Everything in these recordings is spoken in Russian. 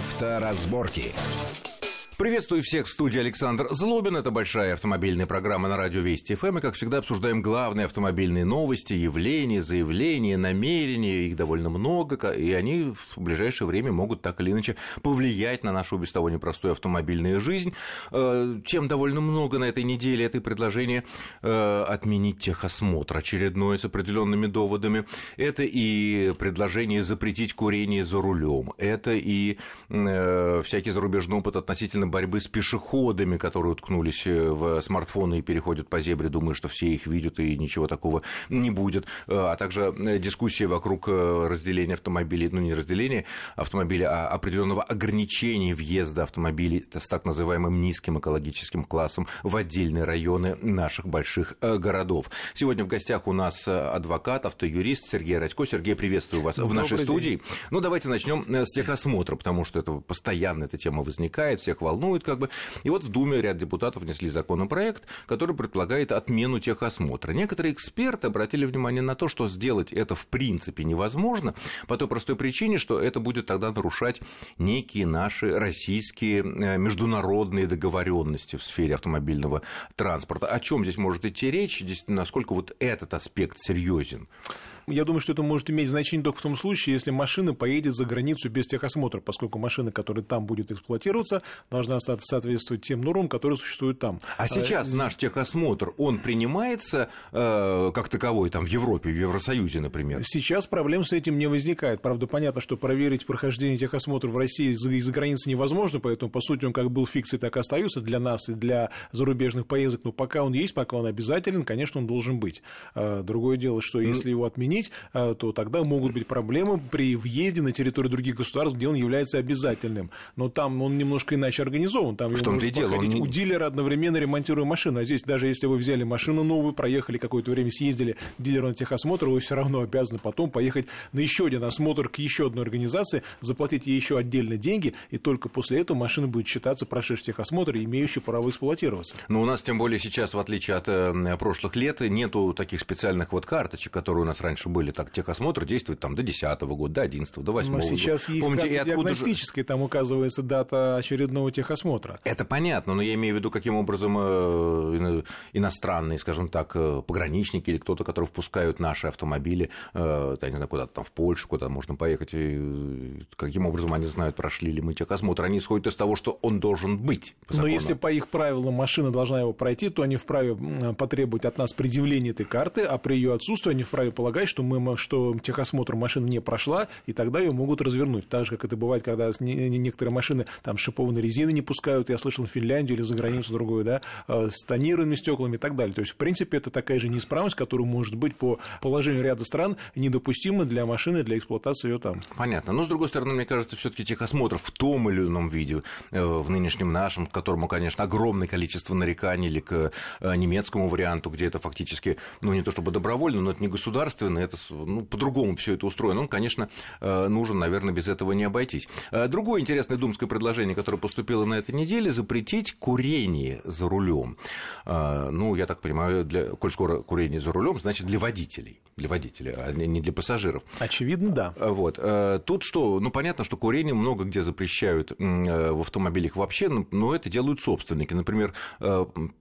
Авторазборки. Приветствую всех в студии Александр Злобин. Это большая автомобильная программа на радио Вести ФМ. И, как всегда, обсуждаем главные автомобильные новости, явления, заявления, намерения. Их довольно много, и они в ближайшее время могут так или иначе повлиять на нашу без того непростую автомобильную жизнь. Чем э, довольно много на этой неделе, это предложение э, отменить техосмотр очередное с определенными доводами. Это и предложение запретить курение за рулем. Это и э, всякий зарубежный опыт относительно борьбы с пешеходами, которые уткнулись э, в смартфоны и переходят по зебре, думая, что все их видят и ничего такого не будет, э, а также э, дискуссия вокруг разделения автомобилей, ну не разделения автомобилей, а определенного ограничения въезда автомобилей с так называемым низким экологическим классом в отдельные районы наших больших городов. Сегодня в гостях у нас адвокат, автоюрист Сергей Радько. Сергей, приветствую вас Добрый в нашей день. студии. Ну, давайте начнем с техосмотра, потому что это постоянно эта тема возникает, всех волнует волнует как бы. И вот в Думе ряд депутатов внесли законопроект, который предполагает отмену техосмотра. Некоторые эксперты обратили внимание на то, что сделать это в принципе невозможно, по той простой причине, что это будет тогда нарушать некие наши российские э, международные договоренности в сфере автомобильного транспорта. О чем здесь может идти речь, насколько вот этот аспект серьезен? Я думаю, что это может иметь значение только в том случае, если машина поедет за границу без техосмотра, поскольку машина, которая там будет эксплуатироваться, должна соответствовать тем нормам, которые существуют там. А сейчас а, наш техосмотр, он принимается э, как таковой там в Европе, в Евросоюзе, например? Сейчас проблем с этим не возникает. Правда, понятно, что проверить прохождение техосмотра в России из-за границы невозможно, поэтому, по сути, он как был фикс и так и остается для нас и для зарубежных поездок. Но пока он есть, пока он обязателен, конечно, он должен быть. А, другое дело, что если его отменить, отменить, э, то тогда могут быть проблемы при въезде на территорию других государств, где он является обязательным. Но там он немножко иначе организован. Там в том-то и дело. Он... У дилера одновременно ремонтируя машину. А здесь даже если вы взяли машину новую, проехали какое-то время, съездили к дилеру на техосмотр, вы все равно обязаны потом поехать на еще один осмотр к еще одной организации, заплатить ей еще отдельно деньги, и только после этого машина будет считаться прошедшей техосмотр и имеющей право эксплуатироваться. Но у нас, тем более сейчас, в отличие от э, прошлых лет, нету таких специальных вот карточек, которые у нас раньше были, так техосмотр действует там до 10 года, до 11 до 8 Но сейчас есть Помните, и диагностическая, же... там указывается дата очередного техосмотра. Это понятно, но я имею в виду, каким образом э, иностранные, скажем так, э, пограничники или кто-то, которые впускают наши автомобили, э, я не знаю, куда-то там в Польшу, куда можно поехать, и каким образом они знают, прошли ли мы техосмотр, они исходят из того, что он должен быть. Но если по их правилам машина должна его пройти, то они вправе потребовать от нас предъявления этой карты, а при ее отсутствии они вправе полагать, что мы что техосмотр машины не прошла, и тогда ее могут развернуть. Так же, как это бывает, когда некоторые машины там шипованной резины не пускают, я слышал, в Финляндию или за границу другую, да, э, с тонированными стеклами и так далее. То есть, в принципе, это такая же неисправность, которая может быть по положению ряда стран недопустима для машины, для эксплуатации ее там. Понятно. Но, с другой стороны, мне кажется, все таки техосмотр в том или ином виде, э, в нынешнем нашем, к которому, конечно, огромное количество нареканий, или к э, немецкому варианту, где это фактически, ну, не то чтобы добровольно, но это не государственно, это ну, по-другому все это устроено, он, конечно, э, нужен, наверное, без этого не обойтись. Э, другое интересное думское предложение, которое поступило на этой неделе, запретить курение за рулем. Э, ну, я так понимаю, для, коль скоро курение за рулем, значит, для водителей, для водителей, а не для пассажиров. Очевидно, да. Вот. Тут что, ну, понятно, что курение много где запрещают в автомобилях вообще, но это делают собственники. Например,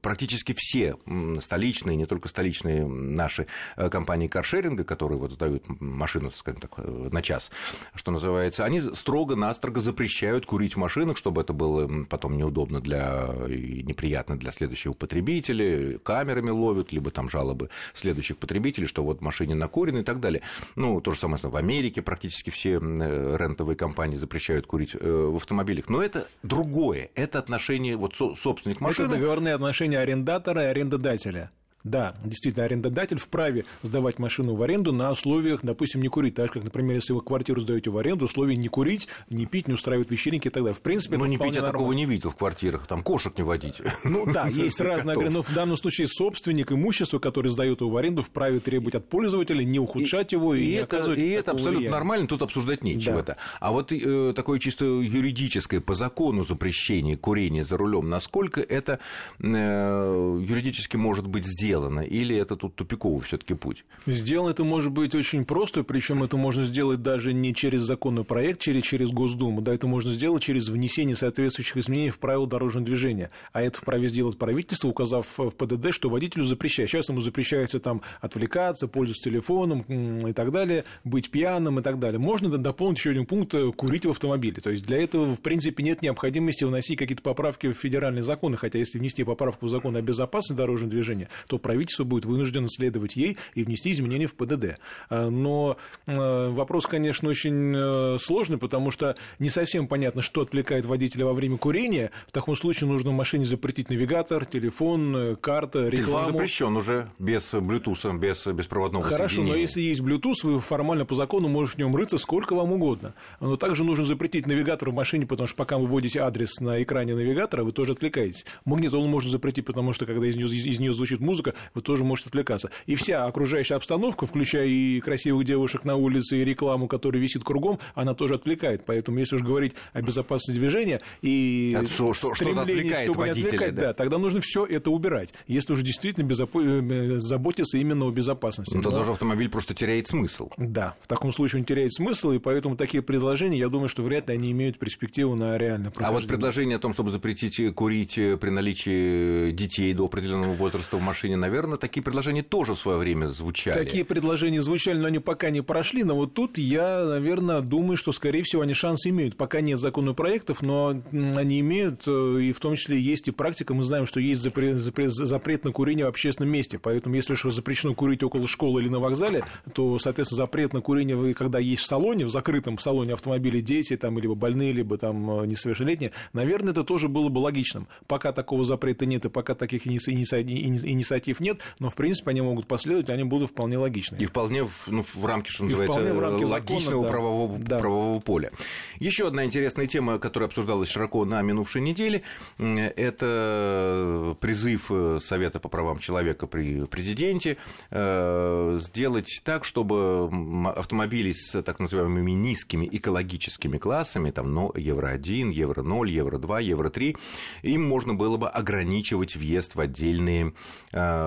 практически все столичные, не только столичные наши компании каршеринга, которые вот сдают машину, скажем так, э, на час, что называется, они строго-настрого запрещают курить в машинах, чтобы это было потом неудобно для и неприятно для следующего потребителя, камерами ловят, либо там жалобы следующих потребителей, что вот в машине накурено и так далее. Ну, то же самое в Америке практически все э, рентовые компании запрещают курить э, в автомобилях. Но это другое, это отношение вот собственник машины. Это договорные отношения арендатора и арендодателя. Да, действительно, арендодатель вправе сдавать машину в аренду на условиях, допустим, не курить. Так же, как, например, если вы квартиру сдаете в аренду, условия не курить, не пить, не устраивать вечеринки и так далее. В принципе, Но ну, не пить я такого не видел в квартирах, там кошек не водить. Ну да, есть разные но в данном случае собственник имущества, который сдает его в аренду, вправе требовать от пользователя не ухудшать его и, и не это, И это абсолютно влияния. нормально, тут обсуждать нечего. Да. Это. А вот э, такое чисто юридическое, по закону запрещение курения за рулем, насколько это э, юридически может быть сделано? Сделано, или это тут тупиковый все-таки путь? Сделано это может быть очень просто, причем это можно сделать даже не через законный проект, через, через Госдуму, да, это можно сделать через внесение соответствующих изменений в правила дорожного движения. А это вправе сделать правительство, указав в ПДД, что водителю запрещается. Сейчас ему запрещается там отвлекаться, пользоваться телефоном и так далее, быть пьяным и так далее. Можно дополнить еще один пункт э, курить в автомобиле. То есть для этого, в принципе, нет необходимости вносить какие-то поправки в федеральные законы, хотя если внести поправку в закон о безопасности дорожного движения, то правительство будет вынуждено следовать ей и внести изменения в ПДД. А, но э, вопрос, конечно, очень э, сложный, потому что не совсем понятно, что отвлекает водителя во время курения. В таком случае нужно в машине запретить навигатор, телефон, э, карта, рекламу. Телефон запрещен уже без Bluetooth, без беспроводного Хорошо, но если есть Bluetooth, вы формально по закону можете в нем рыться сколько вам угодно. Но также нужно запретить навигатор в машине, потому что пока вы вводите адрес на экране навигатора, вы тоже отвлекаетесь. Магнитолу можно запретить, потому что когда из нее, из нее звучит музыка, вы тоже можете отвлекаться. И вся окружающая обстановка, включая и красивых девушек на улице, и рекламу, которая висит кругом, она тоже отвлекает. Поэтому, если уж говорить о безопасности движения и а что, что, стремление, чтобы водителя, не отвлекать, да. да, тогда нужно все это убирать, если уже действительно безопо... Э, заботиться именно о безопасности. Ну, тогда Но... автомобиль просто теряет смысл. Да, в таком случае он теряет смысл, и поэтому такие предложения, я думаю, что вряд ли они имеют перспективу на реальное А вот предложение о том, чтобы запретить курить при наличии детей до определенного возраста в машине, наверное, такие предложения тоже в свое время звучали. Такие предложения звучали, но они пока не прошли. Но вот тут я, наверное, думаю, что, скорее всего, они шансы имеют. Пока нет законопроектов, но они имеют, э, и в том числе есть и практика. Мы знаем, что есть запрет, запрет, запрет на курение в общественном месте. Поэтому, если что запрещено курить около школы или на вокзале, то, соответственно, запрет на курение, когда есть в салоне, в закрытом салоне автомобиля дети, там, либо больные, либо там э, несовершеннолетние, наверное, это тоже было бы логичным. Пока такого запрета нет, и пока таких инициатив нет, но, в принципе, они могут последовать, они будут вполне логичны. И вполне в, ну, в рамке, что называется, в рамке логичного закона, правового, да. правового поля. Еще одна интересная тема, которая обсуждалась широко на минувшей неделе, это призыв Совета по правам человека при президенте э, сделать так, чтобы автомобили с так называемыми низкими экологическими классами, там, но Евро-1, Евро-0, Евро-2, Евро-3, им можно было бы ограничивать въезд в отдельные э,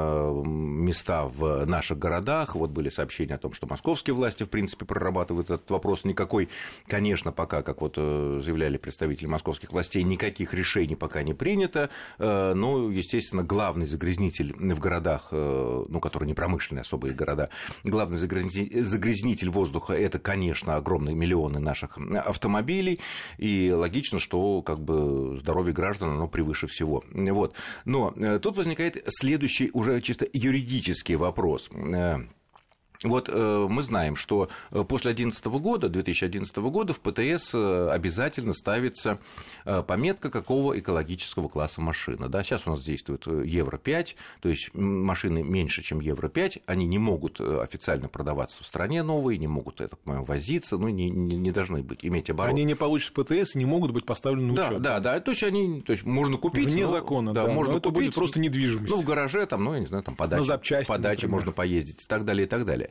места в наших городах. Вот были сообщения о том, что московские власти, в принципе, прорабатывают этот вопрос. Никакой, конечно, пока, как вот э, заявляли представители московских властей, никаких решений пока не принято. Э, но, естественно, главный загрязнитель в городах, ну, которые не промышленные особые города, главный загрязнитель воздуха – это, конечно, огромные миллионы наших автомобилей. И логично, что как бы здоровье граждан, оно превыше всего. Вот. Но тут возникает следующий уже чисто юридический вопрос. Вот э, мы знаем, что э, после 2011 года, 2011 года в ПТС э, обязательно ставится э, пометка какого экологического класса машина. Да? Сейчас у нас действует э, Евро-5, то есть машины меньше, чем Евро-5, они не могут официально продаваться в стране новые, не могут, я так понимаю, возиться, ну, не, не, не должны быть, иметь оборот. Они не получат ПТС и не могут быть поставлены на учет. Да, да, да, то есть они, то есть можно купить. Вне но, закона, да, да можно но это купить, будет просто недвижимость. Ну, в гараже, там, ну, я не знаю, там, по даче, на запчасти, по даче можно поездить и так далее, и так далее.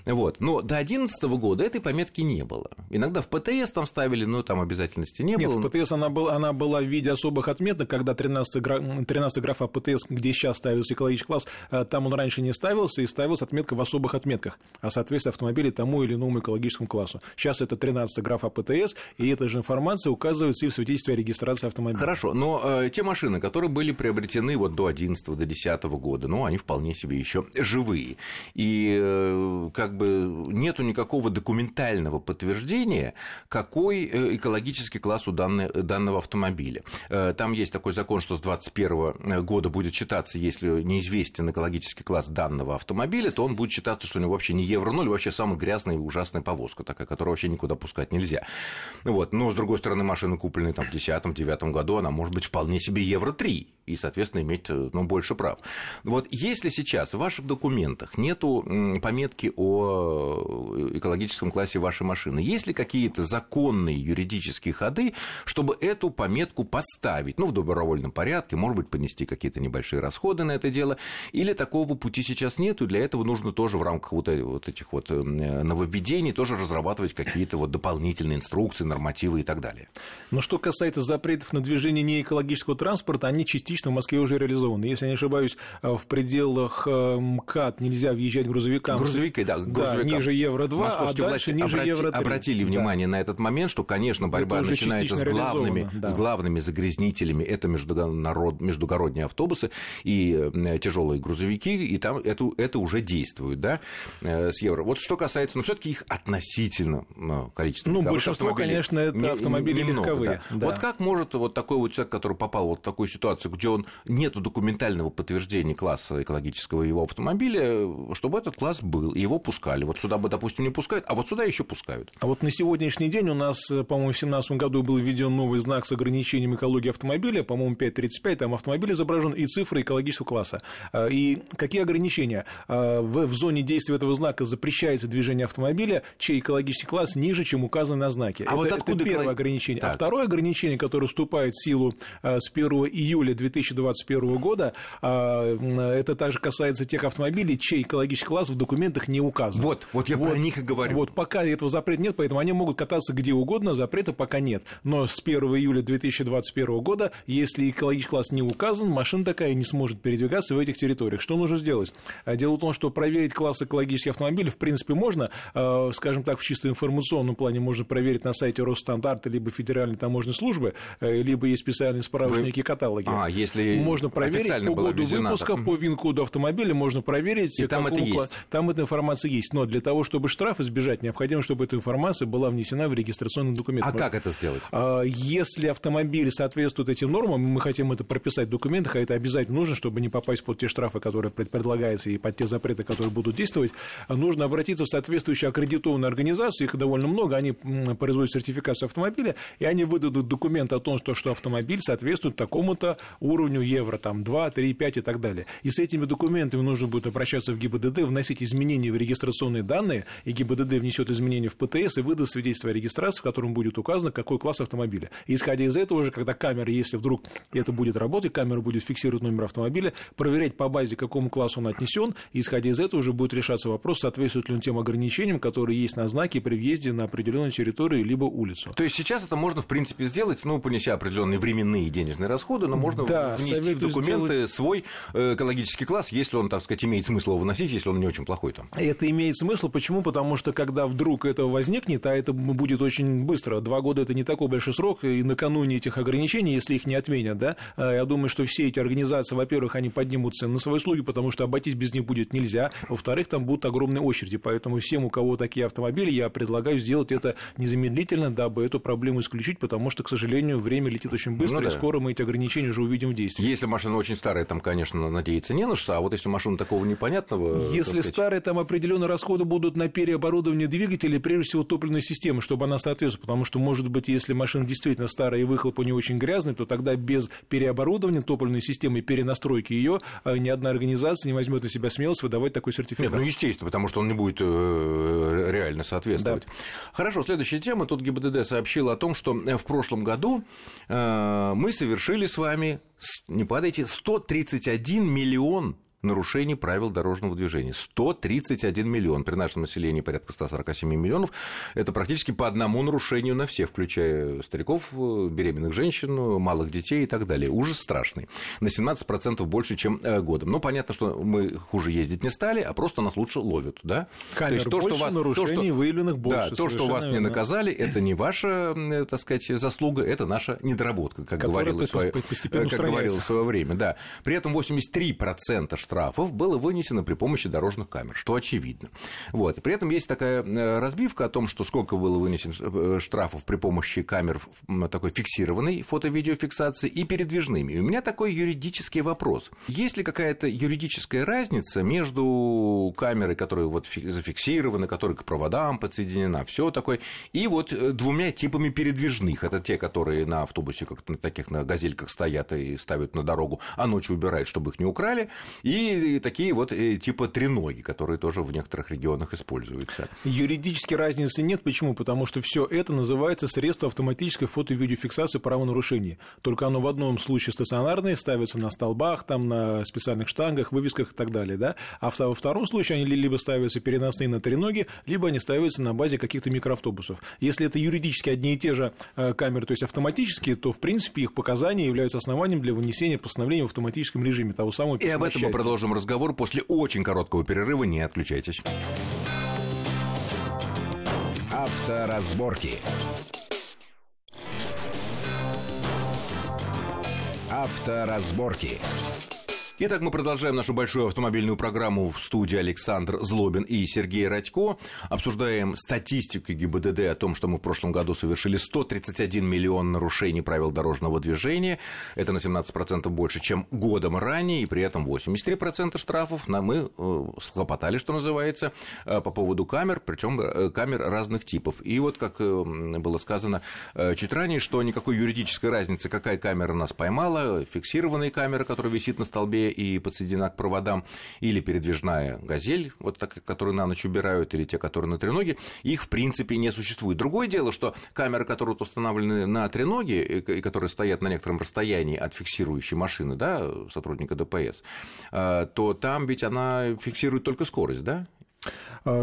Вот. Но до 2011 года этой пометки не было. Иногда в ПТС там ставили, но там обязательности не Нет, было. в ПТС она, был, она была в виде особых отметок, когда 13 граф, 13 графа ПТС, где сейчас ставился экологический класс, э, там он раньше не ставился, и ставилась отметка в особых отметках, а соответственно автомобилей тому или иному экологическому классу. Сейчас это 13 графа ПТС, и эта же информация указывается и в свидетельстве о регистрации автомобиля. Хорошо, но э, те машины, которые были приобретены вот до 11 до 10 года, ну, они вполне себе еще живые. И э, как бы нет нету никакого документального подтверждения, какой э, экологический класс у данного автомобиля. Э, там есть такой закон, что с 2021 года будет считаться, если неизвестен экологический класс данного автомобиля, то он будет считаться, что у него вообще не Евро-0, вообще самая грязная и ужасная повозка, такая, которую вообще никуда пускать нельзя. Вот. Но, с другой стороны, машина, купленная там, в 2010-2009 году, она может быть вполне себе Евро-3 и, соответственно, иметь э, ну, больше прав. Вот если сейчас в ваших документах нету пометки о о экологическом классе вашей машины. Есть ли какие-то законные юридические ходы, чтобы эту пометку поставить, ну, в добровольном порядке, может быть, понести какие-то небольшие расходы на это дело, или такого пути сейчас нет, и для этого нужно тоже в рамках вот этих вот э, нововведений тоже разрабатывать какие-то вот дополнительные инструкции, нормативы и так далее. Но что касается запретов на движение неэкологического транспорта, они частично в Москве уже реализованы. Если я не ошибаюсь, э, в пределах э, МКАД нельзя въезжать грузовикам. Грузовики, да, да ниже Евро-2, а дальше ниже обрати, Евро-3. Обратили внимание да. на этот момент, что, конечно, борьба начинается с главными, да. с главными загрязнителями. Это международ, междугородние автобусы и тяжелые грузовики, и там это, это уже действует, да, с Евро. Вот что касается, ну, все таки их относительно количество. Ну, большинство, конечно, это автомобили немного, легковые. Да. Да. Вот как может вот такой вот человек, который попал вот в такую ситуацию, где он нет документального подтверждения класса экологического его автомобиля, чтобы этот класс был, его пускали. Вот сюда бы, допустим, не пускают, а вот сюда еще пускают. А вот на сегодняшний день у нас, по-моему, в 2017 году был введен новый знак с ограничением экологии автомобиля, по-моему, 535, там автомобиль изображен и цифры экологического класса. А, и какие ограничения? А, в, в зоне действия этого знака запрещается движение автомобиля, чей экологический класс ниже, чем указан на знаке. А это, вот откуда это первое эколог... ограничение. А так. А второе ограничение, которое вступает в силу с 1 июля 2021 года, это также касается тех автомобилей, чей экологический класс в документах не указан. Вот, вот я вот, про них и говорю. Вот пока этого запрета нет, поэтому они могут кататься где угодно, запрета пока нет. Но с 1 июля 2021 года, если экологический класс не указан, машина такая не сможет передвигаться в этих территориях. Что нужно сделать? Дело в том, что проверить класс экологических автомобилей в принципе можно, скажем так, в чисто информационном плане можно проверить на сайте Росстандарта либо Федеральной таможенной службы, э, либо есть специальные справочники и каталоги. А, если можно проверить по году выпуска, по ВИН-коду автомобиля, можно проверить. И там это есть. Там эта информация есть. Но для того, чтобы штраф избежать, необходимо, чтобы эта информация была внесена в регистрационный документ. А как это сделать? А, если автомобиль соответствует этим нормам, мы хотим это прописать в документах, а это обязательно нужно, чтобы не попасть под те штрафы, которые предлагаются, и под те запреты, которые будут действовать, нужно обратиться в соответствующую аккредитованную организацию, их довольно много, они производят сертификацию автомобиля, и они выдадут документ о том, что, что автомобиль соответствует такому-то уровню евро, там, 2, 3, 5 и так далее. И с этими документами нужно будет обращаться в ГИБДД, вносить изменения в регистрационные данные, и ГИБДД внесет изменения в ПТС и выдаст свидетельство о регистрации, в котором будет указано, какой класс автомобиля. И исходя из этого уже, когда камера, если вдруг это будет работать, камера будет фиксировать номер автомобиля, проверять по базе, к какому классу он отнесен, и исходя из этого уже будет решаться вопрос, соответствует ли он тем ограничениям, которые есть на знаке при въезде на определенную территорию либо улицу. То есть сейчас это можно, в принципе, сделать, ну, понеся определенные временные денежные расходы, но можно да, внести в документы сделать... свой э, экологический класс, если он, так сказать, имеет смысл его выносить, если он не очень плохой там. Это имеет смысл. Почему? Потому что когда вдруг это возникнет, а это будет очень быстро, два года это не такой большой срок, и накануне этих ограничений, если их не отменят, да, э, я думаю, что все эти организации, во-первых, они поднимут цены на свои услуги, потому что обойтись без них будет нельзя, во-вторых, там будут огромные очереди, поэтому всем, у кого такие автомобили, я предлагаю сделать это незамедлительно, дабы эту проблему исключить, потому что, к сожалению, время летит очень быстро, ну, да. и скоро мы эти ограничения уже увидим в действии. Если машина очень старая, там, конечно, надеяться не на что, а вот если машина такого непонятного... Если сказать... старая, там определенные расходы будут на переоборудование двигателя, прежде всего топливной системы, чтобы она соответствовала, потому что, может быть, если машина действительно старая и выхлоп у нее очень грязный, то тогда без переоборудования топливной системы и перенастройки ее э, ни одна организация не возьмет на себя смелость выдавать такой сертификат. Нет, ну, естественно, потому что он не будет э, реально соответствовать. Да. Хорошо, следующая тема. Тут ГИБДД сообщил о том, что э, в прошлом году мы совершили с вами, не падайте, 131 миллион нарушений правил дорожного движения. 131 миллион. При нашем населении порядка 147 миллионов. Это практически по одному нарушению на всех, включая стариков, беременных женщин, малых детей и так далее. Ужас страшный. На 17% больше, чем э, годом. Ну, понятно, что мы хуже ездить не стали, а просто нас лучше ловят. Да? Камер то есть, то, больше, что вас, нарушений то, что, выявленных больше. Да, то, что вас не наказали, это не ваша, э, так сказать, заслуга, это наша недоработка, как в свое, как говорилось в свое время. Да. При этом 83% штрафов было вынесено при помощи дорожных камер, что очевидно. Вот. При этом есть такая э, разбивка о том, что сколько было вынесено э, штрафов при помощи камер такой фиксированной фото-видеофиксации и передвижными. И у меня такой юридический вопрос. Есть ли какая-то юридическая разница между камерой, которая вот зафиксирована, которая к проводам подсоединена, все такое, и вот э, двумя типами передвижных. Это те, которые на автобусе, как на таких на газельках стоят и ставят на дорогу, а ночью убирают, чтобы их не украли, и И такие вот э, типа треноги, которые тоже в некоторых регионах используются. Юридически разницы нет. Почему? Потому что все это называется средство автоматической фото- и видеофиксации правонарушений. Только оно в одном случае стационарное, ставится на столбах, там на специальных штангах, вывесках и так далее. Да? А во втором случае они либо ставятся переносные на треноги, либо они ставятся на базе каких-то микроавтобусов. Если это юридически одни и те же э, камеры, то есть автоматические, то, в принципе, их показания являются основанием для вынесения постановления в автоматическом режиме того самого И об этом мы продолжим разговор после очень короткого перерыва. Не отключайтесь. Авторазборки. Авторазборки. Итак, мы продолжаем нашу большую автомобильную программу в студии Александр Злобин и Сергей Радько. Обсуждаем статистику ГИБДД о том, что мы в прошлом году совершили 131 миллион нарушений правил дорожного движения. Это на 17% больше, чем годом ранее, и при этом 83% штрафов на мы э, схлопотали, что называется, э, по поводу камер, причем э, камер разных типов. И вот, как было сказано чуть ранее, что никакой юридической разницы, какая камера нас поймала, фиксированная камера, которая висит на столбе и подсоединена к проводам, или передвижная газель, вот так, которую на ночь убирают, или те, которые на треноге, их в принципе не существует. Другое дело, что камеры, которые установлены на треноге, и которые стоят на некотором расстоянии от фиксирующей машины, да, сотрудника ДПС, э, то там ведь она фиксирует только скорость, да,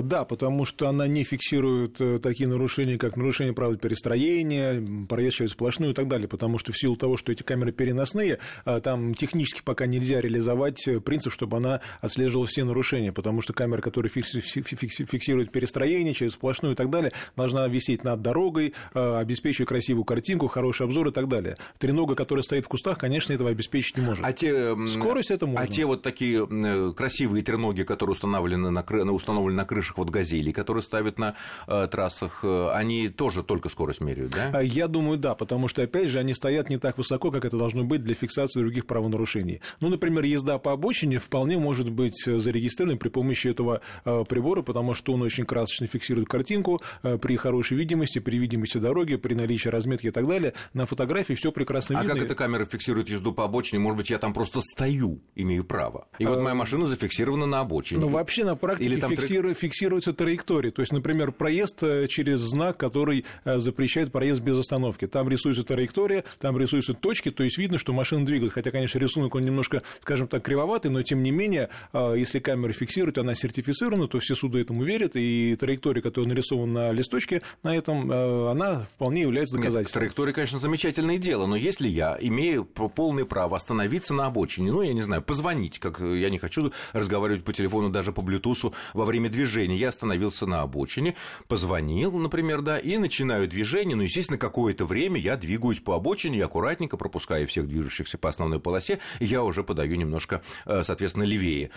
да, потому что она не фиксирует э, такие нарушения, как нарушение правил перестроения, проезд через сплошную и так далее, потому что в силу того, что эти камеры переносные, а, там технически пока нельзя реализовать э, принцип, чтобы она отслеживала все нарушения, потому что камера, которая фиксирует перестроение через сплошную и так далее, должна висеть над дорогой, а, обеспечивать красивую картинку, хороший обзор и так далее. Тренога, которая стоит в кустах, конечно, этого обеспечить не может. А те, Скорость это можно. А те вот такие э, красивые треноги, которые установлены на, установлены на крышах вот газелей, которые ставят на э, трассах, э, они тоже только скорость меряют, да? А, я думаю, да, потому что, опять же, они стоят не так высоко, как это должно быть для фиксации других правонарушений. Ну, например, езда по обочине вполне может быть зарегистрирована при помощи этого э, прибора, потому что он очень красочно фиксирует картинку э, при хорошей видимости, при видимости дороги, при наличии разметки и так далее. На фотографии все прекрасно а видно. А как эта камера фиксирует езду по обочине? Может быть, я там просто стою, имею право. И вот моя машина зафиксирована на обочине. Ну, вообще на практике Или там фиксирует фиксируется траектория. То есть, например, проезд э, через знак, который э, запрещает проезд без остановки. Там рисуется траектория, там рисуются точки, то есть видно, что машина двигается. Хотя, конечно, рисунок он немножко, скажем так, кривоватый, но тем не менее, э, если камера фиксирует, она сертифицирована, то все суды этому верят, и траектория, которая нарисована на листочке, на этом, она вполне является доказательством. Нет, траектория, конечно, замечательное дело, но если я имею полное право остановиться на обочине, ну, я не знаю, позвонить, как я не хочу разговаривать по телефону даже по Bluetooth во время движения, я остановился на обочине, позвонил, например, да, и начинаю движение, ну, естественно, какое-то время я двигаюсь по обочине, аккуратненько пропускаю всех движущихся по основной полосе, и я уже подаю немножко, э, соответственно, левее.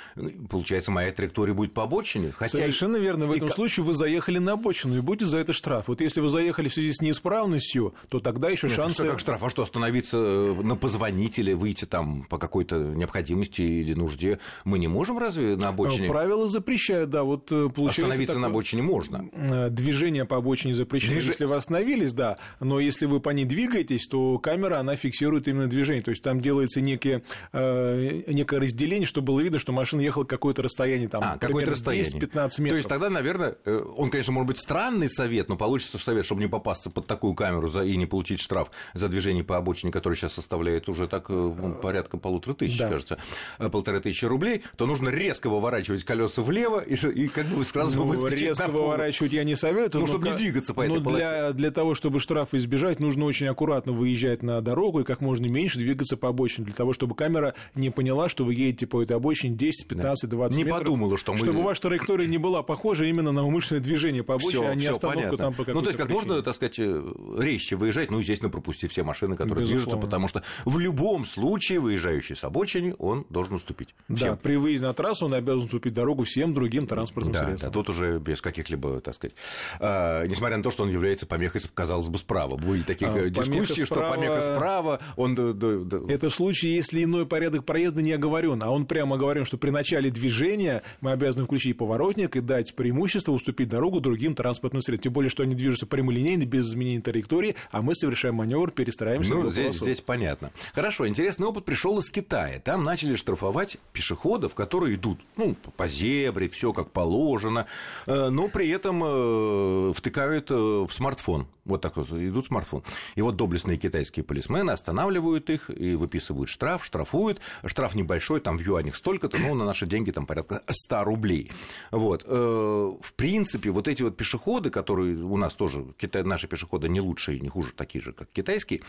Получается, моя траектория будет по обочине. Хотя... Совершенно верно. В этом и... случае вы заехали на обочину, и будет за это штраф. Вот если вы заехали в связи с неисправностью, то тогда еще Нет, шансы... Что, как штраф? А что, остановиться э, на позвонить или выйти там по какой-то необходимости или нужде мы не можем разве на обочине? Правила запрещают, да. Вот э, получается Остановиться такое... на обочине можно. Э, движение по обочине запрещено, Движ... если вы остановились, да, но если вы по ней двигаетесь, то камера, она фиксирует именно движение, то есть там делается некие, э, некое разделение, чтобы было видно, что машина ехала какое-то расстояние, там, а, какое-то расстояние. 10-15 метров. То есть тогда, наверное, э, он, конечно, может быть странный совет, но получится совет, чтобы не попасться под такую камеру за... и не получить штраф за движение по обочине, который сейчас составляет уже так ну, порядка полутора тысяч, да. кажется, полторы тысячи рублей, то нужно резко выворачивать колеса влево и, и как бы сразу ну, выскочить резко выворачивать я не советую. Ну, чтобы не двигаться по этой но для, для того, чтобы штраф избежать, нужно очень аккуратно выезжать на дорогу и как можно меньше двигаться по обочине, для того, чтобы камера не поняла, что вы едете по этой обочине 10, 15, 20 не метров. Не подумала, что мы... Чтобы ваша траектория не была похожа именно на умышленное движение по обочине, всё, а не всё остановку понятно. там по Ну, то есть, как причине. можно, так сказать, э, резче выезжать, ну, естественно, пропустить все машины, которые Безусловно. движутся, потому что в любом случае выезжающий с обочины, он должен уступить. Всем. Да, при выезде на трассу он обязан уступить дорогу всем другим транспортным транспортным да, средством. Да, тут уже без каких-либо, так сказать, э, несмотря на то, что он является помехой, казалось бы, справа. Были такие а, дискуссии, справа... что помеха справа, он... Это в случае, если иной порядок проезда не оговорен, а он прямо оговорен, что при начале движения мы обязаны включить поворотник и дать преимущество уступить дорогу другим транспортным средствам. Тем более, что они движутся прямолинейно, без изменения траектории, а мы совершаем маневр, перестраиваемся. Ну, здесь, здесь понятно. Хорошо, интересный опыт пришел из Китая. Там начали штрафовать пешеходов, которые идут ну, по зебре, все как положено, э, но при этом э, втыкают э, в смартфон. Вот так вот идут смартфон. И вот доблестные китайские полисмены останавливают их и выписывают штраф, штрафуют. Штраф небольшой, там в юанях столько-то, но на наши деньги там порядка 100 рублей. Вот. В принципе, вот эти вот пешеходы, которые у нас тоже, наши пешеходы не лучшие, не хуже, такие же, как китайские,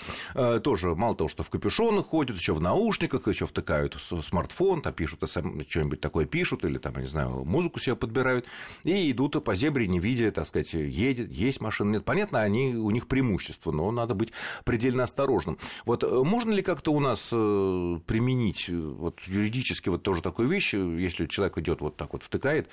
тоже мало того, что в капюшонах ходят, еще в наушниках, еще втыкают смартфон, там пишут что-нибудь такое пишут, или там, я не знаю, музыку себе подбирают, и идут по зебре, не видя, так сказать, едет, есть машина, нет. Понятно, они, у них преимущество, но надо быть предельно осторожным. Вот э, можно ли как-то у нас э, применить э, вот, юридически вот тоже такую вещь, если человек идет вот так вот втыкает,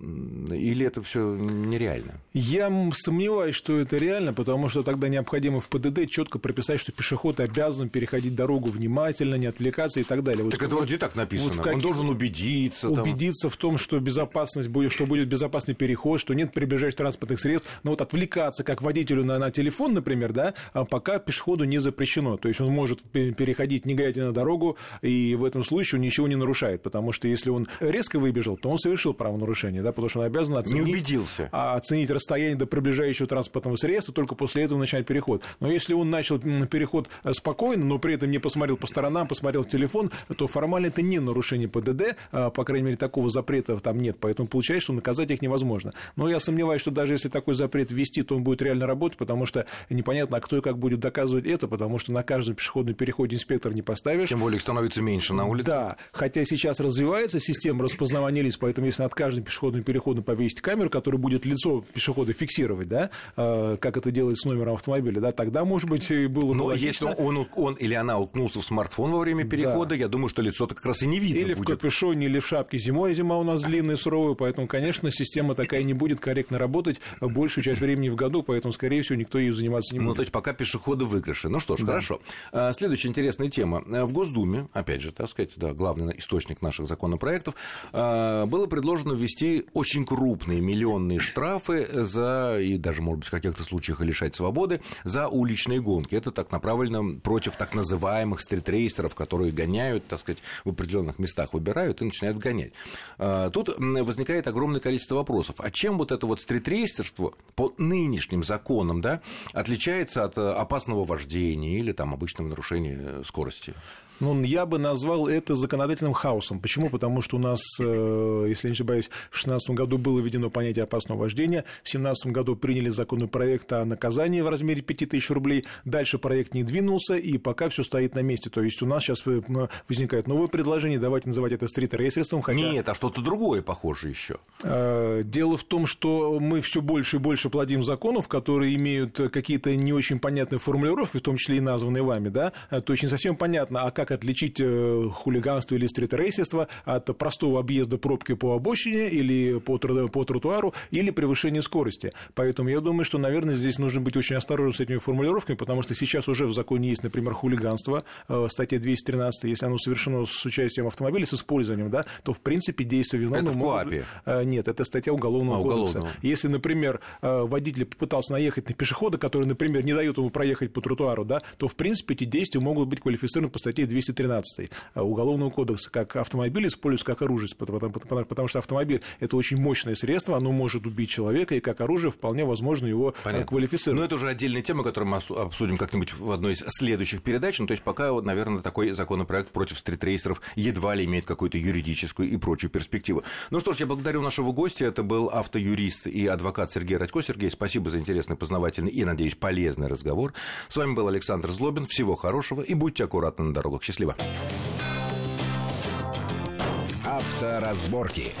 или это все нереально? Я сомневаюсь, что это реально, потому что тогда необходимо в ПДД четко прописать, что пешеход обязан переходить дорогу внимательно, не отвлекаться и так далее. Так вот, это вроде так написано. Вот каких... Он должен убедиться. Убедиться там... в том, что безопасность будет, что будет безопасный переход, что нет приближающих транспортных средств. Но вот отвлекаться как водителю на, на телефон, например, да, а пока пешеходу не запрещено. То есть он может переходить, не глядя на дорогу, и в этом случае он ничего не нарушает. Потому что если он резко выбежал, то он совершил правонарушение, да, потому что он обязан оценить, не убедился. А, оценить расстояние до приближающего транспортного средства, только после этого начинать переход. Но если он начал переход э, спокойно, но при этом не посмотрел по сторонам, посмотрел в телефон, то формально это не нарушение ПДД, а, по крайней мере, такого запрета там нет, поэтому получается, что наказать их невозможно. Но я сомневаюсь, что даже если такой запрет ввести, то он будет реально работать, потому что непонятно, а кто и как будет доказывать это, потому что на каждом пешеходном переходе инспектор не поставишь. Тем более их становится меньше на улице. Да, хотя сейчас развивается система распознавания лиц, поэтому если над каждым пешеходным переходом повесить камеру, которая будет лицо пешехода фиксировать, да, а, как это делает с номером автомобиля, да, тогда, может быть, было бы Но логично. если он, он или она уткнулся в смартфон во время перехода, да. я думаю, что лицо-то как раз и не видно Или будет. в капюшоне, или в шапке зимой, зима у нас длинная, суровая, поэтому, конечно, система такая не будет корректно работать большую часть времени в году, поэтому, скорее всего, никто ею заниматься не будет. Ну, то есть, пока пешеходы выигрыши. Ну что ж, да. хорошо. А, следующая интересная тема. В Госдуме, опять же, так сказать, да, главный источник наших законопроектов, а, было предложено ввести очень крупные миллионные штрафы за, и даже, может быть, в каких-то случаях и лишать свободы, за уличные гонки. Это так направлено против так называемых стритрейсеров, которые гоняют, так сказать, в определенных местах выбирают и начинают гонять. А, тут возникает огромное количество вопросов. А чем вот это вот стритрейсерство по нынешним законам да, отличается от опасного вождения или там обычного нарушения скорости? Ну, я бы назвал это законодательным хаосом. Почему? Потому что у нас, э, если я не ошибаюсь, в 2016 году было введено понятие опасного вождения, в 2017 году приняли законопроект о наказании в размере 5000 рублей, дальше проект не двинулся, и пока все стоит на месте. То есть у нас сейчас э, возникает новое предложение, давайте называть это стрит-рейсерством. Хотя... Нет, а что-то другое похоже еще. Э, дело в том, что мы все больше и больше плодим законов, которые имеют какие-то не очень понятные формулировки, в том числе и названные вами, да, то есть не совсем понятно, а как отличить э, хулиганство или стритрейсерство от простого объезда пробки по обочине или по, по тротуару или превышения скорости. Поэтому я думаю, что, наверное, здесь нужно быть очень осторожным с этими формулировками, потому что сейчас уже в законе есть, например, хулиганство, э, статья 213, если оно совершено с участием автомобиля, с использованием, да, то, в принципе, действия виновного... Это в КОАПе? Могут... Нет, это статья Уголовного а, кодекса. Уголовного. Если, например, э, водитель попытался наехать на пешехода, который, например, не дает ему проехать по тротуару, да, то, в принципе, эти действия могут быть квалифицированы по статье 213 э, Уголовного кодекса, как автомобиль используется как оружие, потому, потому, потому что автомобиль – это очень мощное средство, оно может убить человека, и как оружие вполне возможно его э, Понятно. квалифицировать. Но это уже отдельная тема, которую мы обсудим как-нибудь в одной из следующих передач. Ну, то есть пока, наверное, такой законопроект против стритрейсеров едва ли имеет какую-то юридическую и прочую перспективу. Ну что ж, я благодарю нашего гостя. Это был автоюрист и адвокат Сергей Радько. Сергей, спасибо за интересный, познавательный и, надеюсь, полезный разговор. С вами был Александр Злобин. Всего хорошего и будьте аккуратны на дорогах. Счастливо. Авторазборки.